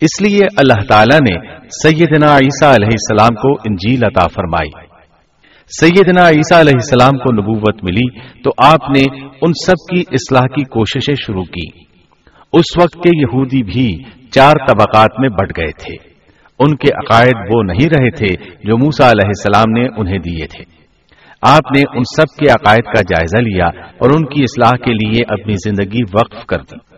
اس لیے اللہ تعالی نے سیدنا عیسیٰ علیہ السلام کو انجیل عطا فرمائی۔ سیدنا عیسیٰ علیہ السلام کو نبوت ملی تو آپ نے ان سب کی اصلاح کی کوششیں شروع کی۔ اس وقت کے یہودی بھی چار طبقات میں بٹ گئے تھے۔ ان کے عقائد وہ نہیں رہے تھے جو موسا علیہ السلام نے انہیں دیے تھے۔ آپ نے ان سب کے عقائد کا جائزہ لیا اور ان کی اصلاح کے لیے اپنی زندگی وقف کر دی۔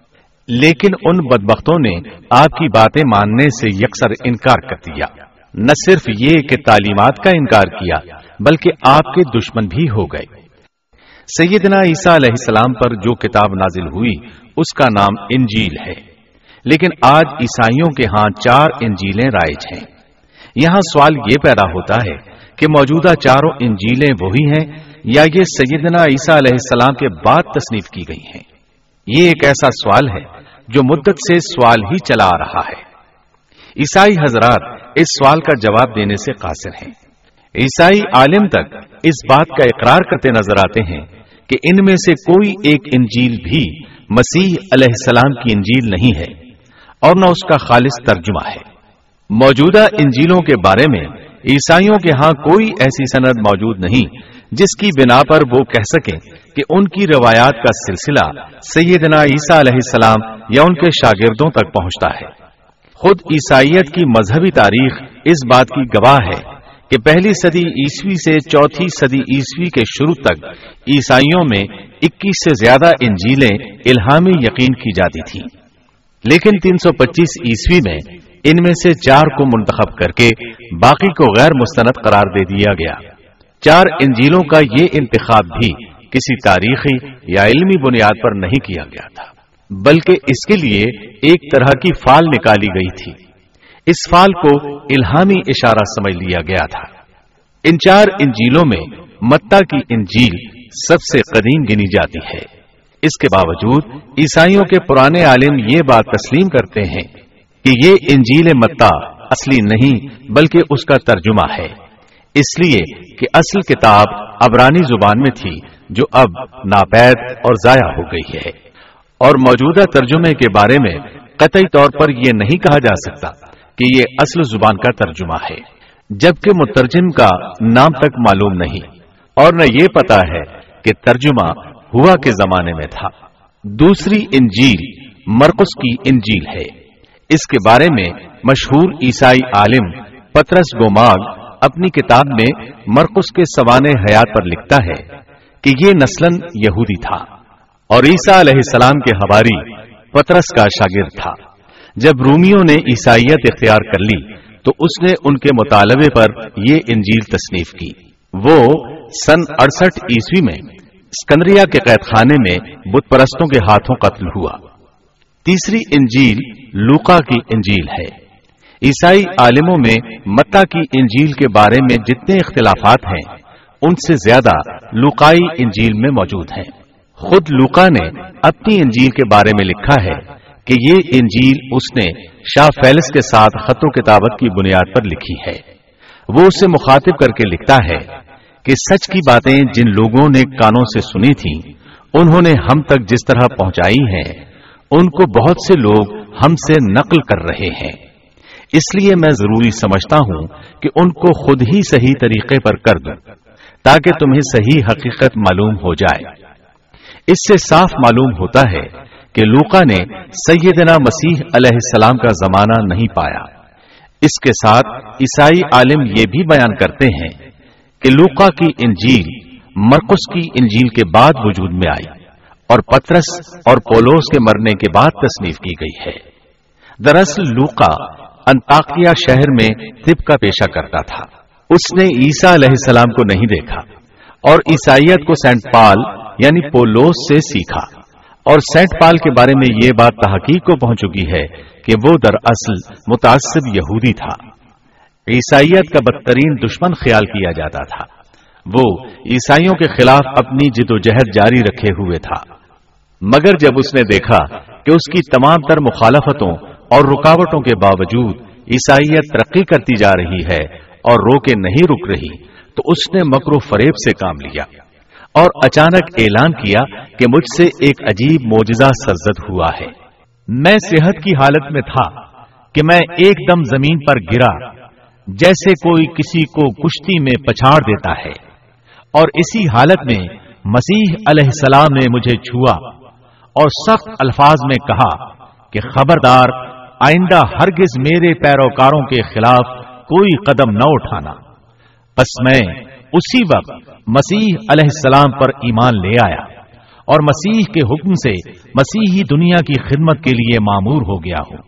لیکن ان بدبختوں نے آپ کی باتیں ماننے سے یکسر انکار کر دیا۔ نہ صرف یہ کہ تعلیمات کا انکار کیا، بلکہ آپ کے دشمن بھی ہو گئے۔ سیدنا عیسیٰ علیہ السلام پر جو کتاب نازل ہوئی، اس کا نام انجیل ہے۔ لیکن آج عیسائیوں کے ہاں چار انجیلیں رائج ہیں۔ یہاں سوال یہ پیدا ہوتا ہے کہ موجودہ چاروں انجیلیں وہی ہیں یا یہ سیدنا عیسیٰ علیہ السلام کے بعد تصنیف کی گئی ہیں۔ یہ ایک ایسا سوال ہے جو مدت سے سوال ہی چلا آ رہا ہے۔ عیسائی حضرات اس سوال کا جواب دینے سے قاصر ہیں۔ عیسائی عالم تک اس بات کا اقرار کرتے نظر آتے ہیں کہ ان میں سے کوئی ایک انجیل بھی مسیح علیہ السلام کی انجیل نہیں ہے اور نہ اس کا خالص ترجمہ ہے۔ موجودہ انجیلوں کے بارے میں عیسائیوں کے ہاں کوئی ایسی سند موجود نہیں جس کی بنا پر وہ کہہ سکیں کہ ان کی روایات کا سلسلہ سیدنا عیسیٰ علیہ السلام یا ان کے شاگردوں تک پہنچتا ہے۔ خود عیسائیت کی مذہبی تاریخ اس بات کی گواہ ہے کہ پہلی صدی عیسوی سے چوتھی صدی عیسوی کے شروع تک عیسائیوں میں اکیس سے زیادہ انجیلیں الہامی یقین کی جاتی تھیں۔ لیکن تین سو پچیس عیسوی میں ان میں سے چار کو منتخب کر کے باقی کو غیر مستند قرار دے دیا گیا۔ چار انجیلوں کا یہ انتخاب بھی کسی تاریخی یا علمی بنیاد پر نہیں کیا گیا تھا، بلکہ اس کے لیے ایک طرح کی فال نکالی گئی تھی۔ اس فال کو الہامی اشارہ سمجھ لیا گیا تھا۔ ان چار انجیلوں میں متا کی انجیل سب سے قدیم گنی جاتی ہے۔ اس کے باوجود عیسائیوں کے پرانے عالم یہ بات تسلیم کرتے ہیں کہ یہ انجیل متا اصلی نہیں بلکہ اس کا ترجمہ ہے۔ اس لیے کہ اصل کتاب ابرانی زبان میں تھی، جو اب ناپید اور ضائع ہو گئی ہے۔ اور موجودہ ترجمے کے بارے میں قطعی طور پر یہ نہیں کہا جا سکتا کہ یہ اصل زبان کا ترجمہ ہے، جبکہ مترجم کا نام تک معلوم نہیں۔ اور نہ یہ پتا ہے کہ ترجمہ ہوا کے زمانے میں تھا۔ دوسری انجیل مرکز کی انجیل ہے۔ اس کے بارے میں مشہور عیسائی عالم پترس گوماگ اپنی کتاب میں مرکز کے سوان حیات پر لکھتا ہے کہ یہ نسلن یہودی تھا اور عیسیٰ علیہ السلام کے ہواری پترس کا شاگرد تھا۔ جب رومیوں نے عیسائیت اختیار کر لی تو اس نے ان کے مطالبے پر یہ انجیل تصنیف کی۔ وہ سن اڑسٹھ عیسوی میں اسکندریا کے قید خانے میں بت پرستوں کے ہاتھوں قتل ہوا۔ تیسری انجیل لوکا کی انجیل ہے۔ عیسائی عالموں میں متا کی انجیل کے بارے میں جتنے اختلافات ہیں، ان سے زیادہ لوکائی انجیل میں موجود ہیں۔ خود لوکا نے اپنی انجیل کے بارے میں لکھا ہے کہ یہ انجیل اس نے شاہ فیلس کے ساتھ خط و کتابت کی بنیاد پر لکھی ہے۔ وہ اسے مخاطب کر کے لکھتا ہے کہ سچ کی باتیں جن لوگوں نے کانوں سے سنی تھی انہوں نے ہم تک جس طرح پہنچائی ہیں ان کو بہت سے لوگ ہم سے نقل کر رہے ہیں۔ اس لیے میں ضروری سمجھتا ہوں کہ ان کو خود ہی صحیح طریقے پر کر دوں تاکہ تمہیں صحیح حقیقت معلوم ہو جائے۔ اس سے صاف معلوم ہوتا ہے کہ لوکا نے سیدنا مسیح علیہ السلام کا زمانہ نہیں پایا۔ اس کے ساتھ عیسائی عالم یہ بھی بیان کرتے ہیں کہ لوکا کی انجیل مرکز کی انجیل کے بعد وجود میں آئی۔ اور پترس اور پولوس کے مرنے کے بعد تصنیف کی گئی ہے۔ دراصل لوکا انتاقیہ شہر میں طب کا پیشہ کرتا تھا۔ اس نے عیسیٰ علیہ السلام کو نہیں دیکھا اور عیسائیت کو سینٹ پال یعنی پولوس سے سیکھا۔ اور سینٹ پال کے بارے میں یہ بات تحقیق کو پہنچ چکی ہے کہ وہ دراصل متاثر یہودی تھا۔ عیسائیت کا بدترین دشمن خیال کیا جاتا تھا۔ وہ عیسائیوں کے خلاف اپنی جد و جہد جاری رکھے ہوئے تھا۔ مگر جب اس نے دیکھا کہ اس کی تمام تر مخالفتوں اور رکاوٹوں کے باوجود عیسائیت ترقی کرتی جا رہی ہے اور رو کے نہیں رک رہی، تو اس نے مکر و فریب سے کام لیا اور اچانک اعلان کیا کہ مجھ سے ایک عجیب موجزہ سرزد ہوا ہے۔ میں صحت کی حالت میں تھا کہ میں ایک دم زمین پر گرا، جیسے کوئی کسی کو کشتی میں پچھاڑ دیتا ہے۔ اور اسی حالت میں مسیح علیہ السلام نے مجھے چھوا اور سخت الفاظ میں کہا کہ خبردار، آئندہ ہرگز میرے پیروکاروں کے خلاف کوئی قدم نہ اٹھانا۔ بس میں اسی وقت مسیح علیہ السلام پر ایمان لے آیا اور مسیح کے حکم سے مسیحی دنیا کی خدمت کے لیے معمور ہو گیا ہوں۔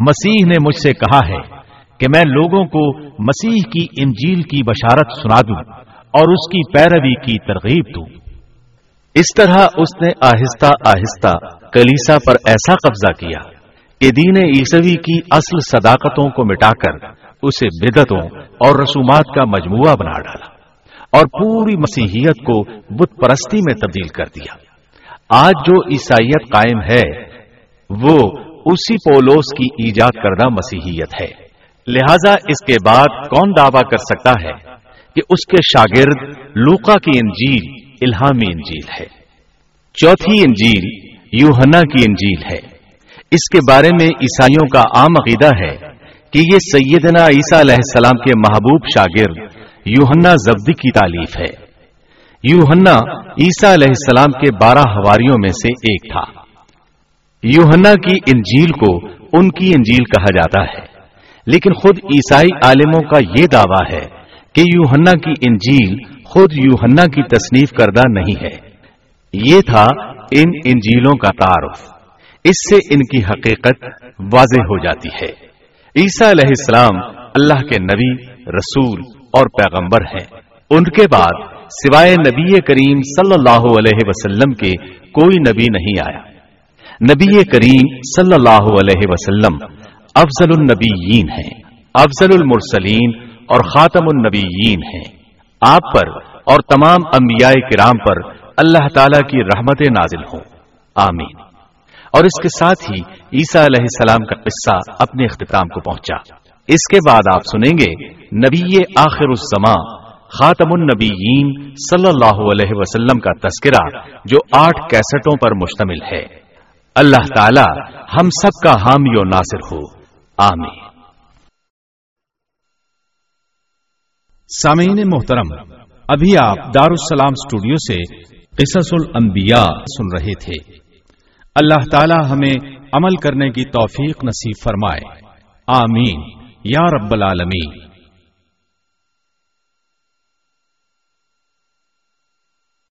مسیح نے مجھ سے کہا ہے کہ میں لوگوں کو مسیح کی انجیل کی بشارت سنا دوں۔ اور اس کی پیروی کی ترغیب دوں۔ اس طرح اس نے آہستہ آہستہ کلیسا پر ایسا قبضہ کیا کہ دین عیسوی کی اصل صداقتوں کو مٹا کر اسے بدتوں اور رسومات کا مجموعہ بنا ڈالا اور پوری مسیحیت کو بت پرستی میں تبدیل کر دیا۔ آج جو عیسائیت قائم ہے، وہ اسی پولوس کی ایجاد کردہ مسیحیت ہے۔ لہذا اس کے بعد کون دعویٰ کر سکتا ہے؟ کہ اس کے شاگرد لوکا کی انجیل الہامی انجیل ہے۔ چوتھی انجیل یوہنا کی انجیل ہے۔ اس کے بارے میں عیسائیوں کا عام عقیدہ ہے کہ یہ سیدنا عیسیٰ علیہ السلام کے محبوب شاگرد یوہنا زبدی کی تعلیف ہے۔ یوہنا عیسیٰ علیہ السلام کے بارہ ہواریوں میں سے ایک تھا۔ یوہنا کی انجیل کو ان کی انجیل کہا جاتا ہے۔ لیکن خود عیسائی عالموں کا یہ دعویٰ ہے کہ یوہنا کی انجیل خود یوہنا کی تصنیف کردہ نہیں ہے۔ یہ تھا ان انجیلوں کا تعارف۔ اس سے ان کی حقیقت واضح ہو جاتی ہے۔ عیسیٰ علیہ السلام اللہ کے نبی، رسول اور پیغمبر ہیں۔ ان کے بعد سوائے نبی کریم صلی اللہ علیہ وسلم کے کوئی نبی نہیں آیا۔ نبی کریم صلی اللہ علیہ وسلم افضل النبیین ہیں۔ افضل المرسلین اور خاتم النبیین ہیں۔ آپ پر اور تمام انبیاء کرام پر اللہ تعالی کی رحمت نازل ہوں۔ آمین۔ اور اس کے ساتھ ہی عیسیٰ علیہ السلام کا قصہ اپنے اختتام کو پہنچا۔ اس کے بعد آپ سنیں گے، نبی آخر الزمان، خاتم النبیین صلی اللہ علیہ وسلم کا تذکرہ جو آٹھ کیسٹوں پر مشتمل ہے۔ اللہ تعالی ہم سب کا حامی و ناصر ہو۔ آمین۔ سامعین محترم، ابھی آپ دارالسلام اسٹوڈیو سے قصص الانبیاء سن رہے تھے۔ اللہ تعالی ہمیں عمل کرنے کی توفیق نصیب فرمائے۔ آمین۔ یا رب العالمین۔